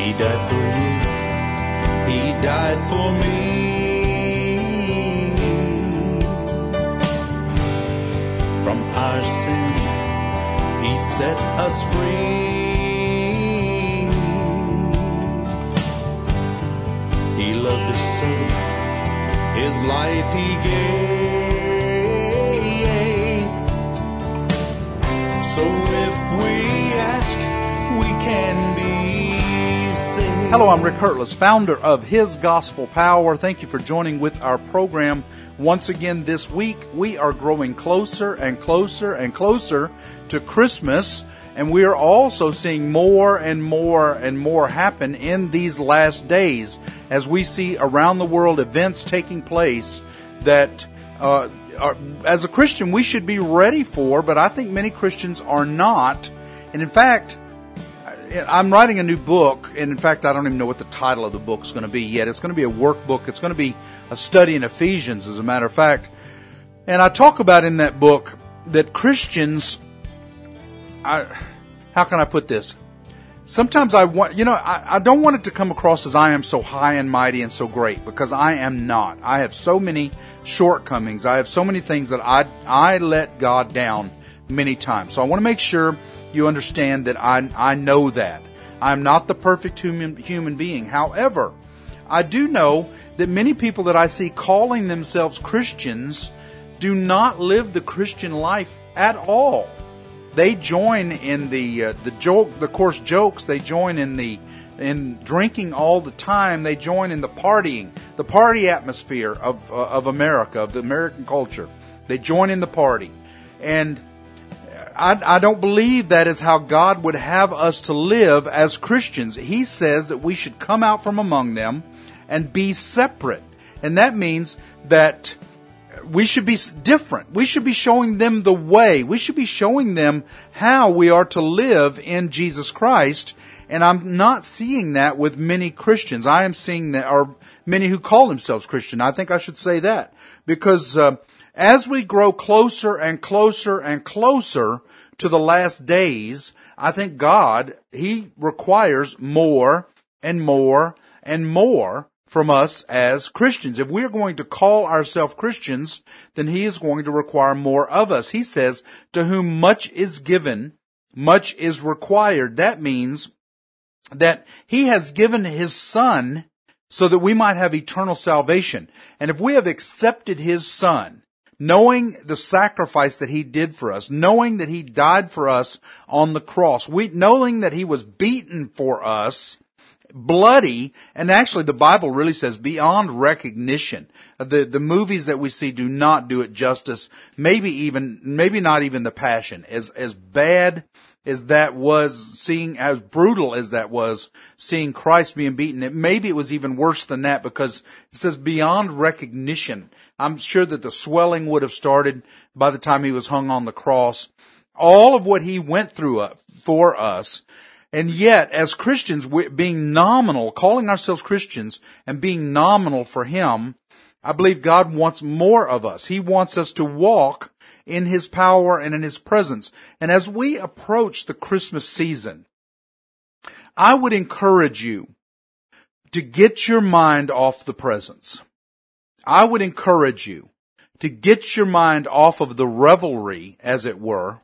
He died for you. He died for me. From our sin, He set us free. He loved us so, His life He gave. So if we ask, we can. Hello, I'm Rick Hurtless, founder of His Gospel Power. Thank you for joining with our program once again this week. We are growing closer and closer and closer to Christmas, and we are also seeing more and more and more happen in these last days as we see around the world events taking place that uh, as a Christian we should be ready for, but I think many Christians are not. And in fact, I'm writing a new book, and in fact, I don't even know what the title of the book is going to be yet. It's going to be a workbook. It's going to be a study in Ephesians, as a matter of fact. And I talk about in that book that Christians, I, how can I put this? Sometimes I want, you know, I, I don't want it to come across as I am so high and mighty and so great because I am not. I have so many shortcomings. I have so many things that I, I let God down many times. So I want to make sure you understand that I, I know that. I'm not the perfect human, human being. However, I do know that many people that I see calling themselves Christians do not live the Christian life at all. They join in the uh, the joke, the coarse jokes. They join in the in drinking all the time. They join in the partying, the party atmosphere of uh, of America, of the American culture. They join in the party, and I, I don't believe that is how God would have us to live as Christians. He says that we should come out from among them and be separate, and that means that we should be different. We should be showing them the way. We should be showing them how we are to live in Jesus Christ. And I'm not seeing that with many Christians. I am seeing that, or many who call themselves Christian. I think I should say that because uh, as we grow closer and closer and closer to the last days, I think God, He requires more and more and more from us as Christians. If we are going to call ourselves Christians, then He is going to require more of us. He says, to whom much is given, much is required. That means that He has given His Son so that we might have eternal salvation. And if we have accepted His Son, knowing the sacrifice that He did for us, knowing that He died for us on the cross, we, knowing that He was beaten for us, bloody, and actually the Bible really says beyond recognition. The, the movies that we see do not do it justice. Maybe even, maybe not even the passion. As, as bad as that was seeing, as brutal as that was seeing Christ being beaten, it, maybe it was even worse than that because it says beyond recognition. I'm sure that the swelling would have started by the time he was hung on the cross. All of what he went through uh, for us and yet, as Christians, being nominal, calling ourselves Christians and being nominal for Him, I believe God wants more of us. He wants us to walk in His power and in His presence. And as we approach the Christmas season, I would encourage you to get your mind off the presents. I would encourage you to get your mind off of the revelry, as it were,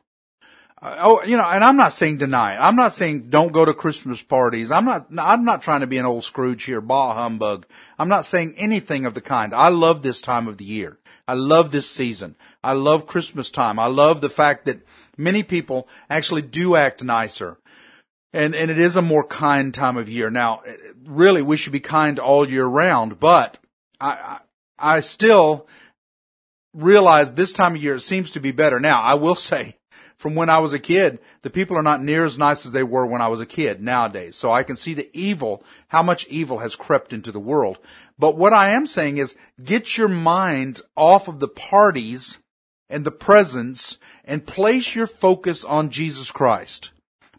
uh, Oh, you know, and I'm not saying deny it. I'm not saying don't go to Christmas parties. I'm not, I'm not trying to be an old Scrooge here, bah humbug. I'm not saying anything of the kind. I love this time of the year. I love this season. I love Christmas time. I love the fact that many people actually do act nicer. And, and it is a more kind time of year. Now, really, we should be kind all year round, but I, I, I still realize this time of year it seems to be better. Now, I will say, from when I was a kid, the people are not near as nice as they were when I was a kid nowadays. So I can see the evil, how much evil has crept into the world. But what I am saying is get your mind off of the parties and the presents and place your focus on Jesus Christ.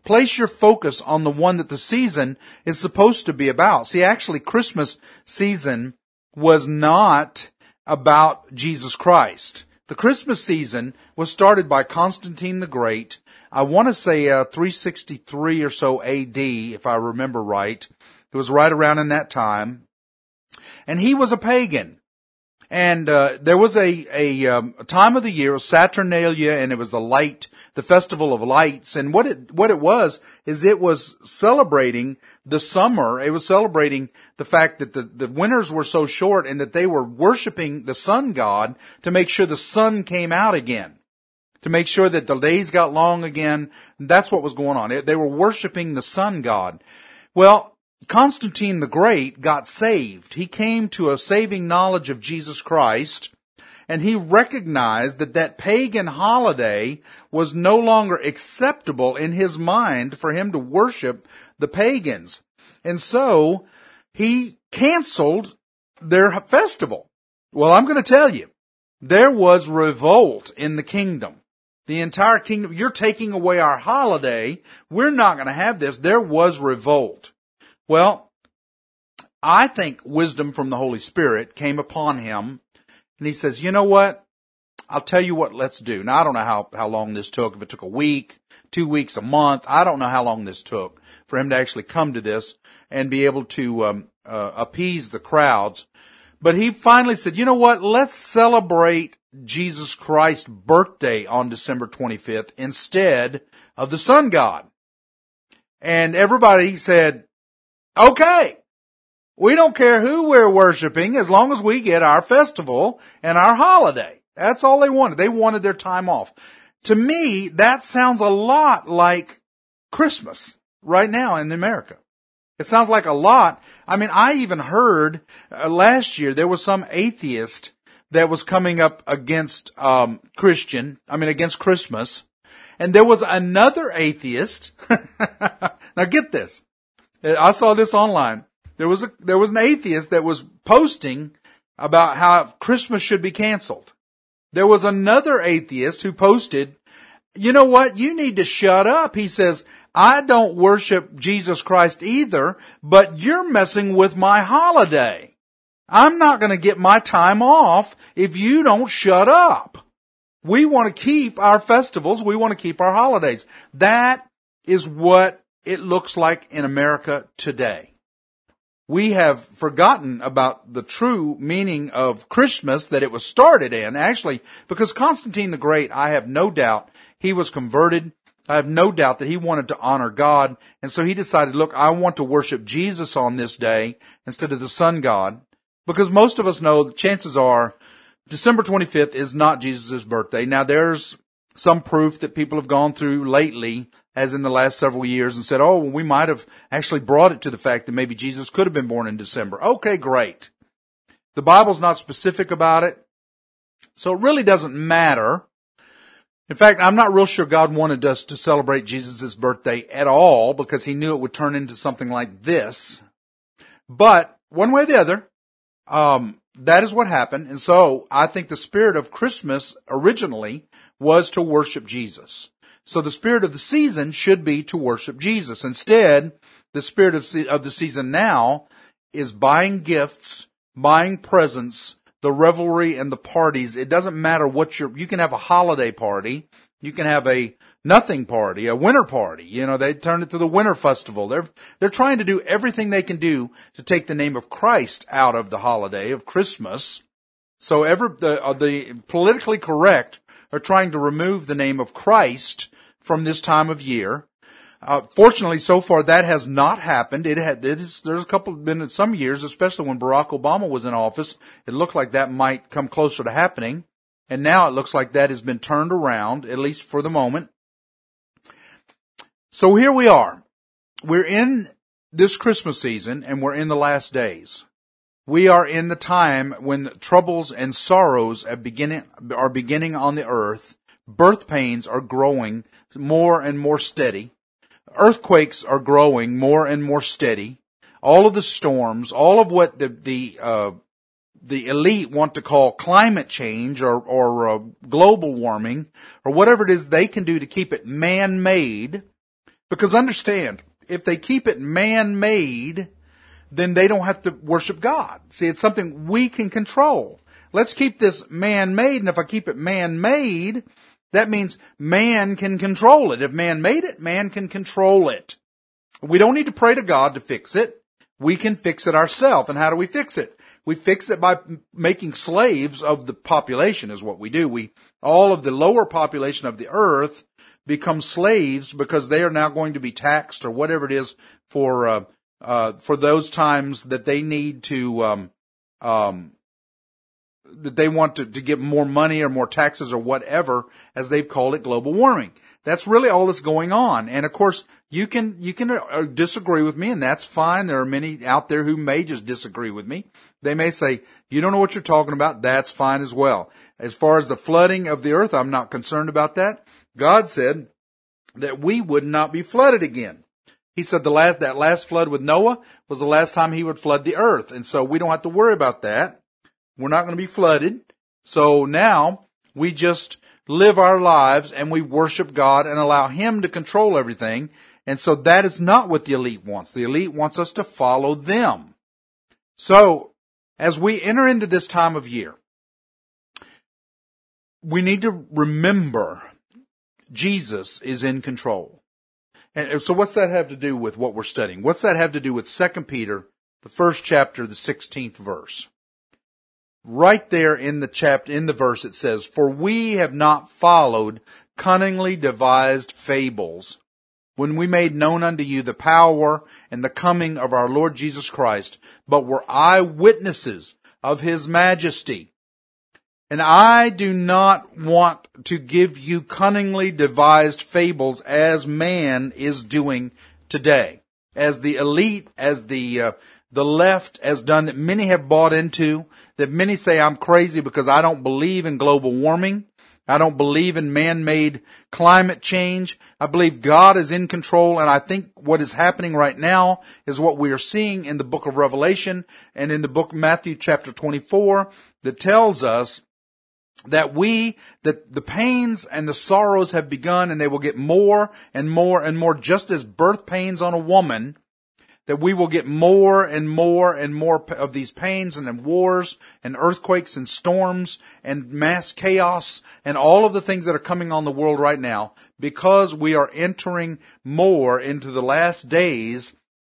Place your focus on the one that the season is supposed to be about. See, actually Christmas season was not about Jesus Christ. The Christmas season was started by Constantine the Great. I want to say uh, 363 or so AD, if I remember right. It was right around in that time. And he was a pagan. And uh, there was a a, um, a, time of the year, Saturnalia, and it was the light, the festival of lights. And what it what it was is it was celebrating the summer. It was celebrating the fact that the the winters were so short, and that they were worshiping the sun god to make sure the sun came out again, to make sure that the days got long again. That's what was going on. They were worshiping the sun god. Well, Constantine the Great got saved. He came to a saving knowledge of Jesus Christ and he recognized that that pagan holiday was no longer acceptable in his mind for him to worship the pagans. And so he canceled their festival. Well, I'm going to tell you, there was revolt in the kingdom. The entire kingdom, you're taking away our holiday. We're not going to have this. There was revolt. Well, I think wisdom from the Holy Spirit came upon him and he says, you know what? I'll tell you what let's do. Now I don't know how, how long this took. If it took a week, two weeks, a month, I don't know how long this took for him to actually come to this and be able to um, uh, appease the crowds. But he finally said, you know what? Let's celebrate Jesus Christ's birthday on December 25th instead of the sun god. And everybody said, Okay. We don't care who we're worshiping as long as we get our festival and our holiday. That's all they wanted. They wanted their time off. To me, that sounds a lot like Christmas right now in America. It sounds like a lot. I mean, I even heard uh, last year there was some atheist that was coming up against um, Christian, I mean against Christmas, and there was another atheist. now get this. Uh, I saw this online. There was a, there was an atheist that was posting about how Christmas should be canceled. There was another atheist who posted, you know what? You need to shut up. He says, I don't worship Jesus Christ either, but you're messing with my holiday. I'm not going to get my time off if you don't shut up. We want to keep our festivals. We want to keep our holidays. That is what it looks like in America today. We have forgotten about the true meaning of Christmas that it was started in, actually, because Constantine the Great, I have no doubt he was converted. I have no doubt that he wanted to honor God. And so he decided, look, I want to worship Jesus on this day instead of the sun god. Because most of us know the chances are December 25th is not Jesus' birthday. Now there's some proof that people have gone through lately as in the last several years and said, oh, well, we might have actually brought it to the fact that maybe Jesus could have been born in December. Okay, great. The Bible's not specific about it. So it really doesn't matter. In fact, I'm not real sure God wanted us to celebrate Jesus' birthday at all because he knew it would turn into something like this. But one way or the other, um, that is what happened. And so I think the spirit of Christmas originally was to worship Jesus. So the spirit of the season should be to worship Jesus. Instead, the spirit of, of the season now is buying gifts, buying presents, the revelry and the parties. It doesn't matter what your, you can have a holiday party. You can have a nothing party, a winter party. You know, they turn it to the winter festival. They're, they're trying to do everything they can do to take the name of Christ out of the holiday of Christmas. So ever, the, uh, the politically correct are trying to remove the name of Christ from this time of year. Uh, fortunately, so far that has not happened. It had, it is, there's a couple, been some years, especially when Barack Obama was in office, it looked like that might come closer to happening. And now it looks like that has been turned around, at least for the moment. So here we are. We're in this Christmas season and we're in the last days. We are in the time when troubles and sorrows are beginning, are beginning on the earth. Birth pains are growing more and more steady. Earthquakes are growing more and more steady. All of the storms, all of what the, the, uh, the elite want to call climate change or, or uh, global warming or whatever it is they can do to keep it man-made. Because understand, if they keep it man-made, then they don't have to worship God. See, it's something we can control. let's keep this man-made. And if I keep it man-made, that means man can control it. If man made it, man can control it. We don't need to pray to God to fix it. We can fix it ourselves. And how do we fix it? We fix it by making slaves of the population is what we do. We, all of the lower population of the earth become slaves because they are now going to be taxed or whatever it is for, uh, uh, for those times that they need to, um, um, that they want to, to get more money or more taxes or whatever, as they've called it, global warming. That's really all that's going on. And of course, you can, you can uh, disagree with me and that's fine. There are many out there who may just disagree with me. They may say, you don't know what you're talking about. That's fine as well. As far as the flooding of the earth, I'm not concerned about that. God said that we would not be flooded again. He said the last, that last flood with Noah was the last time he would flood the earth. And so we don't have to worry about that. We're not going to be flooded. So now we just live our lives and we worship God and allow Him to control everything. And so that is not what the elite wants. The elite wants us to follow them. So as we enter into this time of year, we need to remember Jesus is in control. And so what's that have to do with what we're studying? What's that have to do with 2 Peter, the first chapter, the 16th verse? Right there in the chapter, in the verse, it says, For we have not followed cunningly devised fables when we made known unto you the power and the coming of our Lord Jesus Christ, but were eyewitnesses of his majesty. And I do not want to give you cunningly devised fables as man is doing today. As the elite, as the, uh, the left has done that many have bought into, that many say I'm crazy because I don't believe in global warming. I don't believe in man-made climate change. I believe God is in control and I think what is happening right now is what we are seeing in the book of Revelation and in the book Matthew chapter 24 that tells us that we, that the pains and the sorrows have begun and they will get more and more and more just as birth pains on a woman that we will get more and more and more of these pains and wars and earthquakes and storms and mass chaos and all of the things that are coming on the world right now because we are entering more into the last days.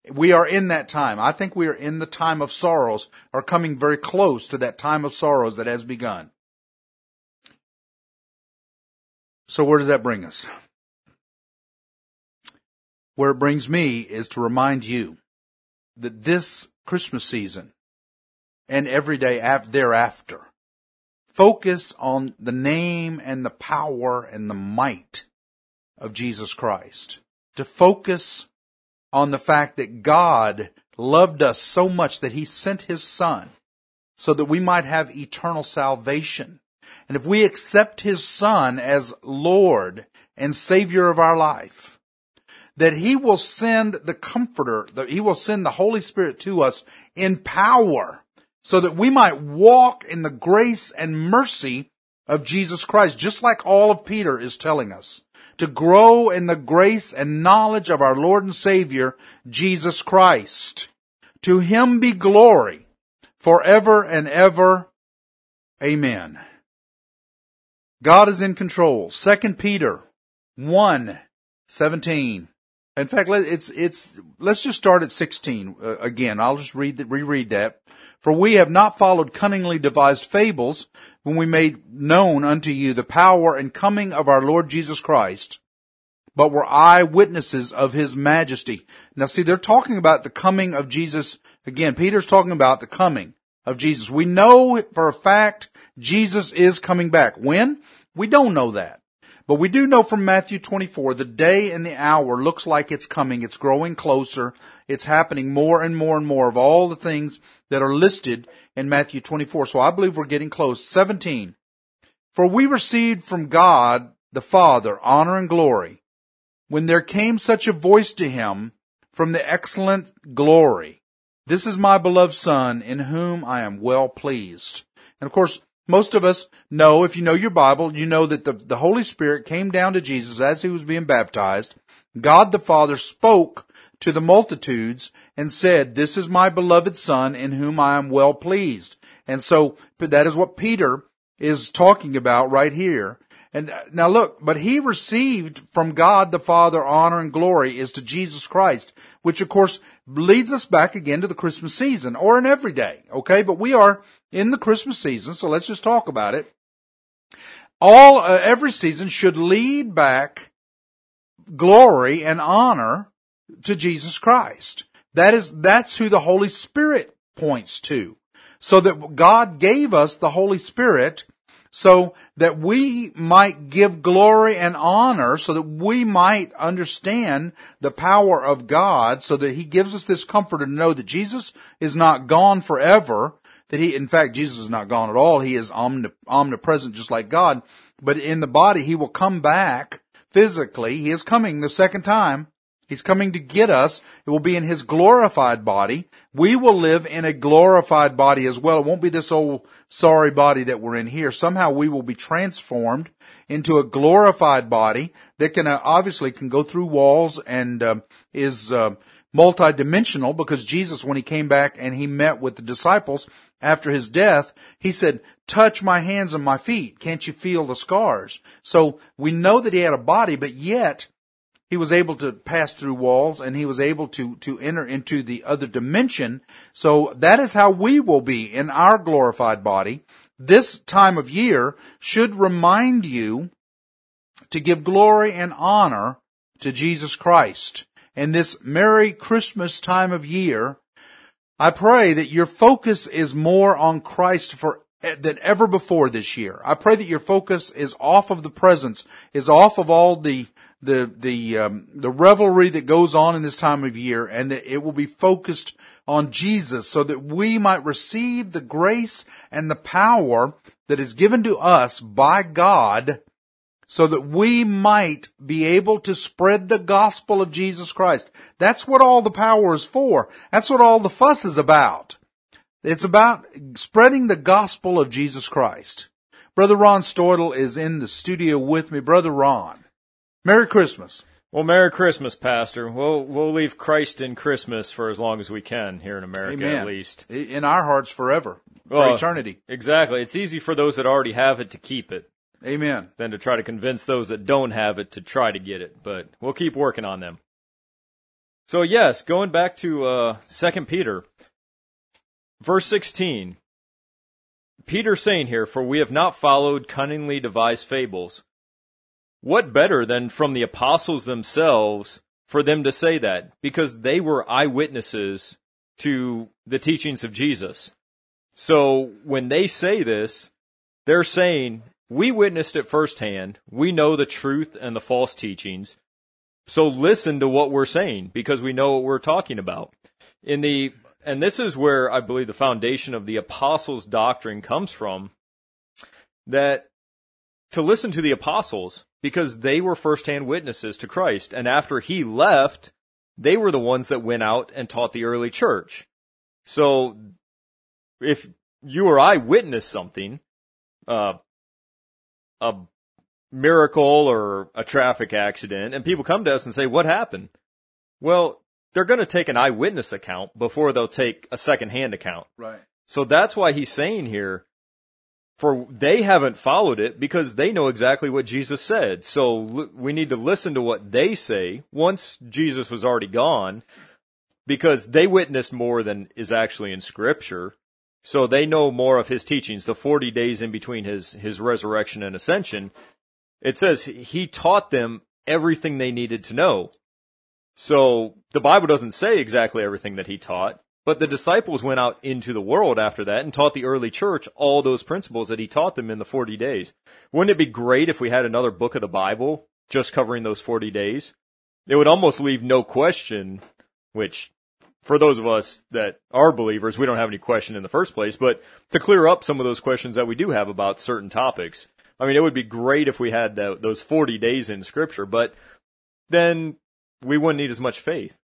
We are in that time. I think we are in the time of sorrows or coming very close to that time of sorrows that has begun. So where does that bring us? Where it brings me is to remind you that this Christmas season and every day thereafter focus on the name and the power and the might of Jesus Christ. To focus on the fact that God loved us so much that he sent his son so that we might have eternal salvation. And if we accept his son as Lord and Savior of our life, that he will send the comforter, that he will send the Holy Spirit to us in power so that we might walk in the grace and mercy of Jesus Christ, just like all of Peter is telling us, to grow in the grace and knowledge of our Lord and Savior, Jesus Christ. To him be glory forever and ever. Amen. God is in control. 2 Peter 1, 17. In fact, it's it's let's just start at 16 uh, again. I'll just read reread that. For we have not followed cunningly devised fables when we made known unto you the power and coming of our Lord Jesus Christ, but were eyewitnesses of his majesty. Now see, they're talking about the coming of Jesus. Again, Peter's talking about the coming of Jesus. We know for a fact Jesus is coming back. When? We don't know that. But we do know from Matthew 24, the day and the hour looks like it's coming. It's growing closer. It's happening more and more and more of all the things that are listed in Matthew 24. So I believe we're getting close. 17. For we received from God the Father honor and glory when there came such a voice to him from the excellent glory. This is my beloved son in whom I am well pleased. And of course, most of us know, if you know your Bible, you know that the, the Holy Spirit came down to Jesus as he was being baptized God the Father spoke to the multitudes and said, this is my beloved son in whom I am well pleased. And so that is what Peter is talking about right here. And uh, now look, but he received from God the Father honor and glory is to Jesus Christ, which of course leads us back again to the Christmas season or an everyday. Okay. But we are in the Christmas season. So let's just talk about it. All, uh, every season should lead back glory and honor to Jesus Christ. That is, that's who the Holy Spirit points to. So that God gave us the Holy Spirit so that we might give glory and honor, so that we might understand the power of God, so that He gives us this comfort to know that Jesus is not gone forever, that He, in fact, Jesus is not gone at all. He is omnipresent just like God, but in the body, He will come back physically. He is coming the second time He's coming to get us. It will be in his glorified body. We will live in a glorified body as well. It won't be this old sorry body that we're in here. Somehow we will be transformed into a glorified body that can uh, obviously can go through walls and uh, is uh, multidimensional because Jesus, when he came back and he met with the disciples after his death, he said, touch my hands and my feet. Can't you feel the scars? So we know that he had a body, but yet he was able to pass through walls and he was able to, to enter into the other dimension. So that is how we will be in our glorified body. This time of year should remind you to give glory and honor to Jesus Christ. And this Merry Christmas time of year, I pray that your focus is more on Christ for than ever before this year. I pray that your focus is off of the presents, is off of all the the the um, the revelry that goes on in this time of year, and that it will be focused on Jesus, so that we might receive the grace and the power that is given to us by God, so that we might be able to spread the gospel of Jesus Christ. That's what all the power is for. That's what all the fuss is about. It's about spreading the gospel of Jesus Christ. Brother Ron Stoidel is in the studio with me. Brother Ron. Merry Christmas. Well, Merry Christmas, Pastor. We'll we'll leave Christ in Christmas for as long as we can here in America, Amen. at least. In our hearts forever, for Well, eternity. Exactly. It's easy for those that already have it to keep it Amen. than to try to convince those that don't have it to try to get it. But we'll keep working on them. So yes, going back to uh, Second Peter, verse sixteen. Peter saying here, "For we have not followed cunningly devised fables." What better than from the apostles themselves for them to say that? Because they were eyewitnesses to the teachings of Jesus. So when they say this, they're saying, we witnessed it firsthand. We know the truth and the false teachings. So listen to what we're saying because we know what we're talking about. In the, and this is where I believe the foundation of the apostles' doctrine comes from that to listen to the apostles because they were firsthand witnesses to Christ. And after he left, they were the ones that went out and taught the early church. So if you or I witness something, uh, a miracle or a traffic accident, and people come to us and say, what happened? Well, they're going to take an eyewitness account before they'll take a second-hand account. Right. So that's why he's saying here, for they haven't followed it because they know exactly what Jesus said. So l- we need to listen to what they say once Jesus was already gone because they witnessed more than is actually in scripture. So they know more of his teachings, the 40 days in between his, his resurrection and ascension. It says he taught them everything they needed to know. So the Bible doesn't say exactly everything that he taught, but the disciples went out into the world after that and taught the early church all those principles that he taught them in the 40 days. Wouldn't it be great if we had another book of the Bible just covering those 40 days? It would almost leave no question, which for those of us that are believers, we don't have any question in the first place, but to clear up some of those questions that we do have about certain topics. I mean, it would be great if we had the, those 40 days in scripture, but then we wouldn't need as much faith.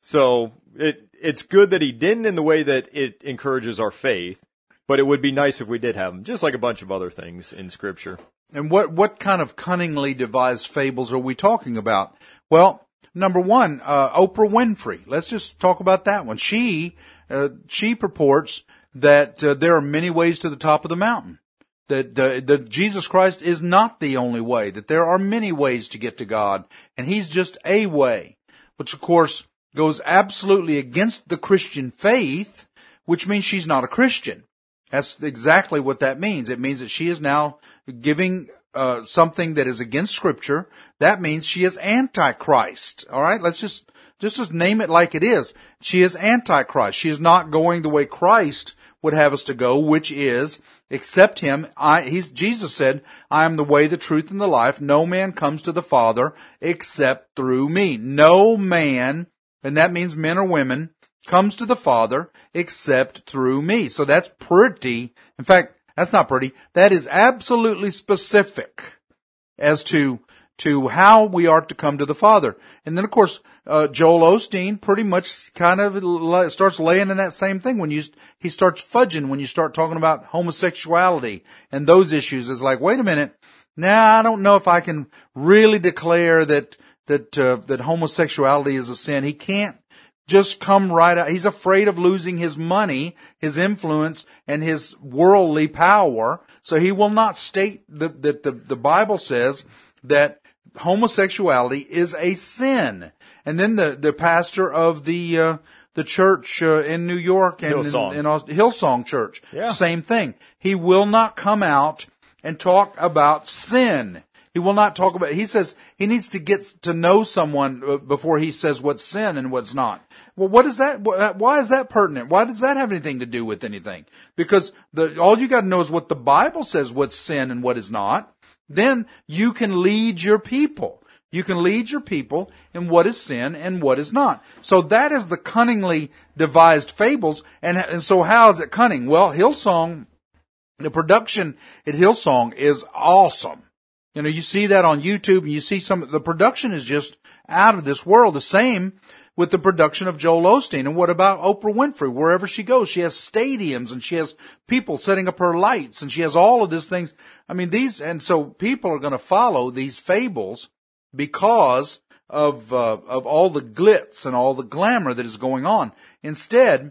So it, it's good that he didn't in the way that it encourages our faith, but it would be nice if we did have them, just like a bunch of other things in scripture. And what, what kind of cunningly devised fables are we talking about? Well, Number one, uh, Oprah Winfrey. Let's just talk about that one. She, uh, she purports that uh, there are many ways to the top of the mountain. That, that Jesus Christ is not the only way. That there are many ways to get to God, and He's just a way. Which of course goes absolutely against the Christian faith, which means she's not a Christian. That's exactly what that means. It means that she is now giving uh, something that is against Scripture. That means she is antichrist. All right, let's just just just name it like it is. She is antichrist. She is not going the way Christ would have us to go, which is accept him. I, he's, Jesus said, I am the way, the truth, and the life. No man comes to the Father except through me. No man, and that means men or women, comes to the Father except through me. So that's pretty, in fact, that's not pretty. That is absolutely specific as to, to how we are to come to the Father. And then of course, uh, Joel Osteen pretty much kind of starts laying in that same thing when you, he starts fudging when you start talking about homosexuality and those issues. It's like, wait a minute. Now, I don't know if I can really declare that, that, uh, that homosexuality is a sin. He can't just come right out. He's afraid of losing his money, his influence, and his worldly power. So he will not state that the, the, the Bible says that homosexuality is a sin. And then the, the pastor of the, uh, the church uh, in New York and Hillsong. in, in Hillsong Church, Yeah. same thing. He will not come out and talk about sin. He will not talk about, he says he needs to get to know someone uh, before he says what's sin and what's not. Well, what is that? Why is that pertinent? Why does that have anything to do with anything? Because the, all you got to know is what the Bible says what's sin and what is not. Then you can lead your people. You can lead your people in what is sin and what is not. So that is the cunningly devised fables. And, and so how is it cunning? Well, Hillsong, the production at Hillsong is awesome. You know, you see that on YouTube and you see some, the production is just out of this world. The same with the production of Joel Osteen. And what about Oprah Winfrey? Wherever she goes, she has stadiums and she has people setting up her lights and she has all of these things. I mean, these, and so people are going to follow these fables because of, uh, of all the glitz and all the glamour that is going on. Instead,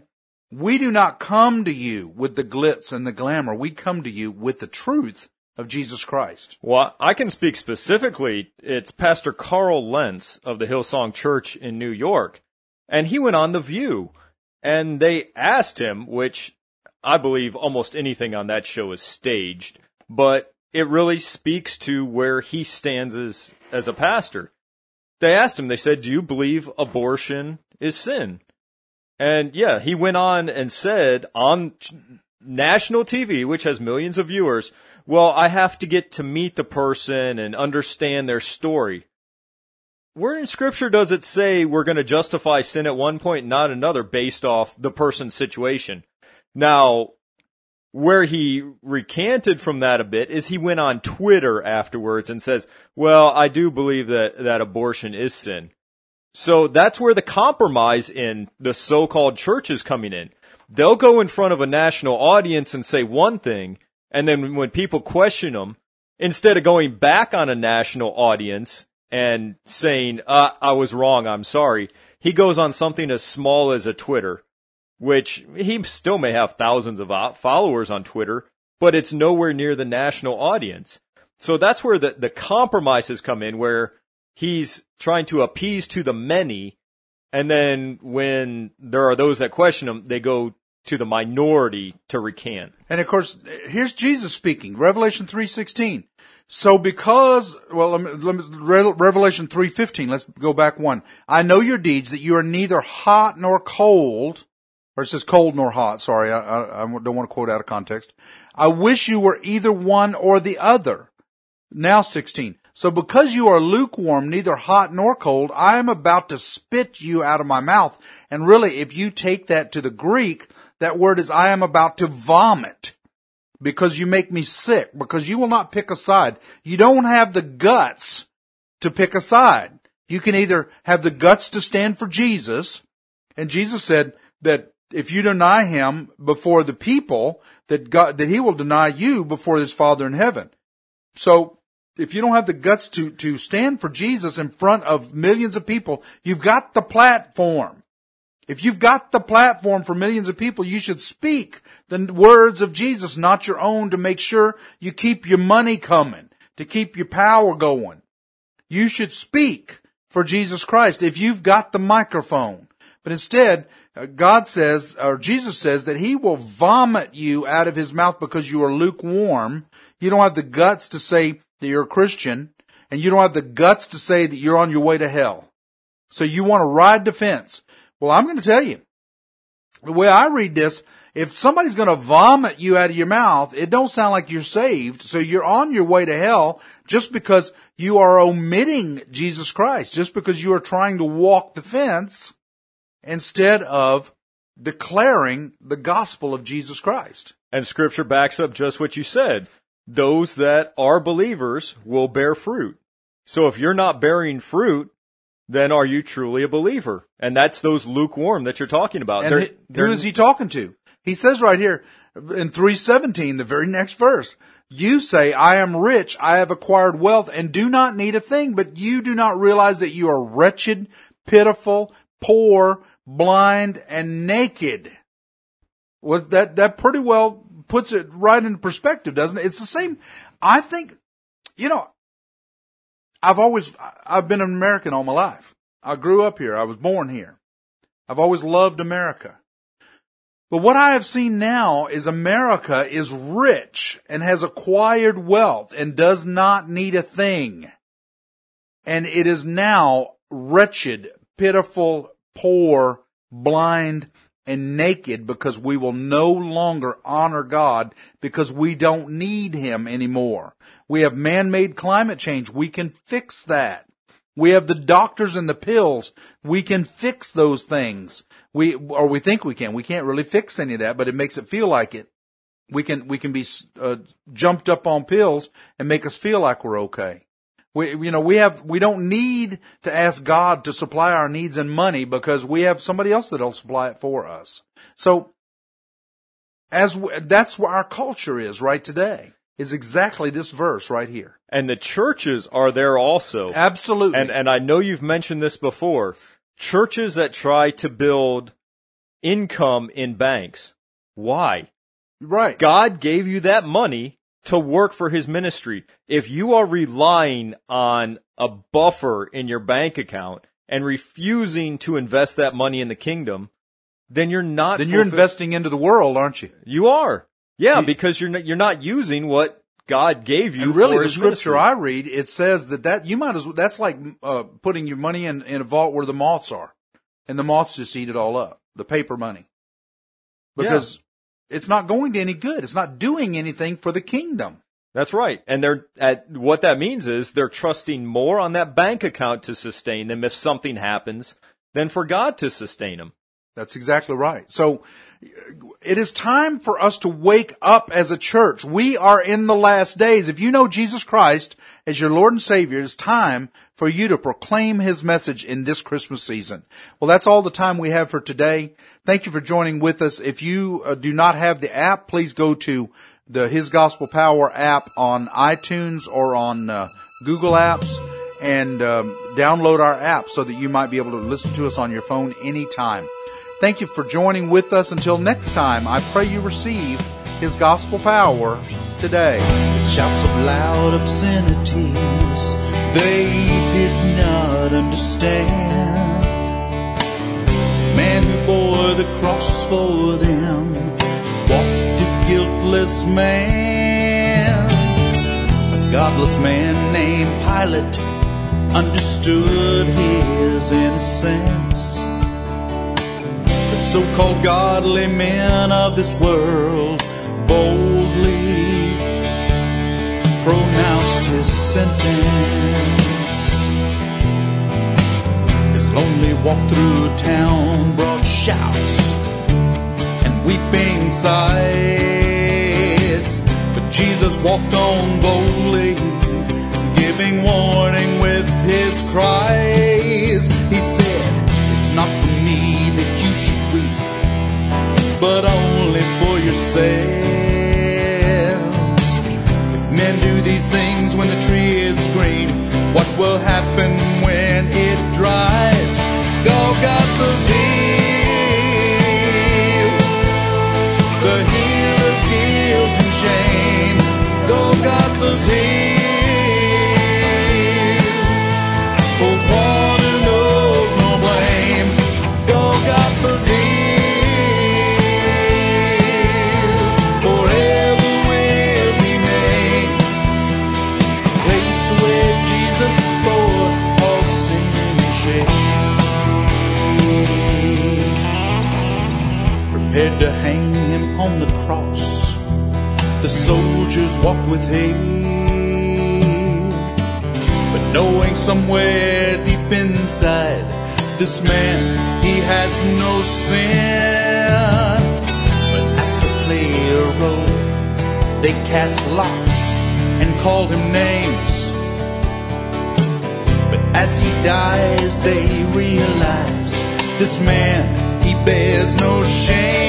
we do not come to you with the glitz and the glamour. We come to you with the truth of Jesus Christ. Well, I can speak specifically. It's Pastor Carl Lentz of the Hillsong Church in New York. And he went on The View. And they asked him, which I believe almost anything on that show is staged, but it really speaks to where he stands as, as a pastor. They asked him, they said, Do you believe abortion is sin? And yeah, he went on and said on national TV, which has millions of viewers, well, I have to get to meet the person and understand their story. Where in scripture does it say we're going to justify sin at one point, not another, based off the person's situation? Now, where he recanted from that a bit is he went on Twitter afterwards and says, well, I do believe that, that abortion is sin. So that's where the compromise in the so-called church is coming in. They'll go in front of a national audience and say one thing, and then when people question him, instead of going back on a national audience and saying, uh, I was wrong, I'm sorry, he goes on something as small as a Twitter, which he still may have thousands of uh, followers on Twitter, but it's nowhere near the national audience. So that's where the, the compromises come in, where he's trying to appease to the many, and then when there are those that question him, they go to the minority to recant. And of course, here's Jesus speaking, Revelation 3.16. So because, well, let me, let me, Re- Revelation 3.15, let's go back one. I know your deeds, that you are neither hot nor cold, or it says cold nor hot, sorry, I, I, I don't want to quote out of context. I wish you were either one or the other. Now 16. So because you are lukewarm, neither hot nor cold, I am about to spit you out of my mouth. And really, if you take that to the Greek, that word is I am about to vomit because you make me sick, because you will not pick a side. You don't have the guts to pick a side. You can either have the guts to stand for Jesus, and Jesus said that if you deny him before the people, that God, that he will deny you before his Father in heaven. So if you don't have the guts to, to stand for Jesus in front of millions of people, you've got the platform. If you've got the platform for millions of people, you should speak the words of Jesus, not your own, to make sure you keep your money coming, to keep your power going. You should speak for Jesus Christ if you've got the microphone. But instead, uh, God says, or Jesus says that He will vomit you out of His mouth because you are lukewarm. You don't have the guts to say, that you're a Christian and you don't have the guts to say that you're on your way to hell. So you want to ride the fence. Well, I'm going to tell you, the way I read this, if somebody's going to vomit you out of your mouth, it don't sound like you're saved. So you're on your way to hell just because you are omitting Jesus Christ, just because you are trying to walk the fence instead of declaring the gospel of Jesus Christ. And scripture backs up just what you said those that are believers will bear fruit. So if you're not bearing fruit, then are you truly a believer? And that's those lukewarm that you're talking about. And they're, they're, who is he talking to? He says right here in 317, the very next verse, you say, I am rich, I have acquired wealth and do not need a thing, but you do not realize that you are wretched, pitiful, poor, blind, and naked. Well, that, that pretty well puts it right into perspective, doesn't it? It's the same. I think, you know, I've always, I've been an American all my life. I grew up here. I was born here. I've always loved America. But what I have seen now is America is rich and has acquired wealth and does not need a thing. And it is now wretched, pitiful, poor, blind, and naked because we will no longer honor God because we don't need Him anymore. We have man-made climate change. We can fix that. We have the doctors and the pills. We can fix those things. We, or we think we can. We can't really fix any of that, but it makes it feel like it. We can, we can be uh, jumped up on pills and make us feel like we're okay. We, you know, we have, we don't need to ask God to supply our needs and money because we have somebody else that'll supply it for us. So, as we, that's where our culture is right today. Is exactly this verse right here. And the churches are there also. Absolutely. And and I know you've mentioned this before. Churches that try to build income in banks. Why? Right. God gave you that money to work for his ministry. If you are relying on a buffer in your bank account and refusing to invest that money in the kingdom, then you're not. Then you're investing into the world, aren't you? You are. Yeah, because you're not, you're not using what God gave you. And really, the scripture ministry. I read it says that that you might as well. That's like uh, putting your money in in a vault where the moths are, and the moths just eat it all up. The paper money, because it's not going to any good. It's not doing anything for the kingdom. That's right. And they're at what that means is they're trusting more on that bank account to sustain them if something happens than for God to sustain them. That's exactly right. So it is time for us to wake up as a church. We are in the last days. If you know Jesus Christ as your Lord and Savior, it's time for you to proclaim His message in this Christmas season. Well, that's all the time we have for today. Thank you for joining with us. If you uh, do not have the app, please go to the His Gospel Power app on iTunes or on uh, Google Apps and um, download our app so that you might be able to listen to us on your phone anytime. Thank you for joining with us. Until next time, I pray you receive His gospel power today. With shouts of loud obscenities they did not understand. Man who bore the cross for them walked a guiltless man. A godless man named Pilate understood his innocence so-called godly men of this world boldly pronounced his sentence. His lonely walk through town brought shouts and weeping sighs. But Jesus walked on boldly, giving warning with his cries. He but only for yourselves. If men do these things when the tree is green. What will happen when it dries? Golgotha's here. Somewhere deep inside, this man, he has no sin. But asked to play a role, they cast lots and called him names. But as he dies, they realize this man, he bears no shame.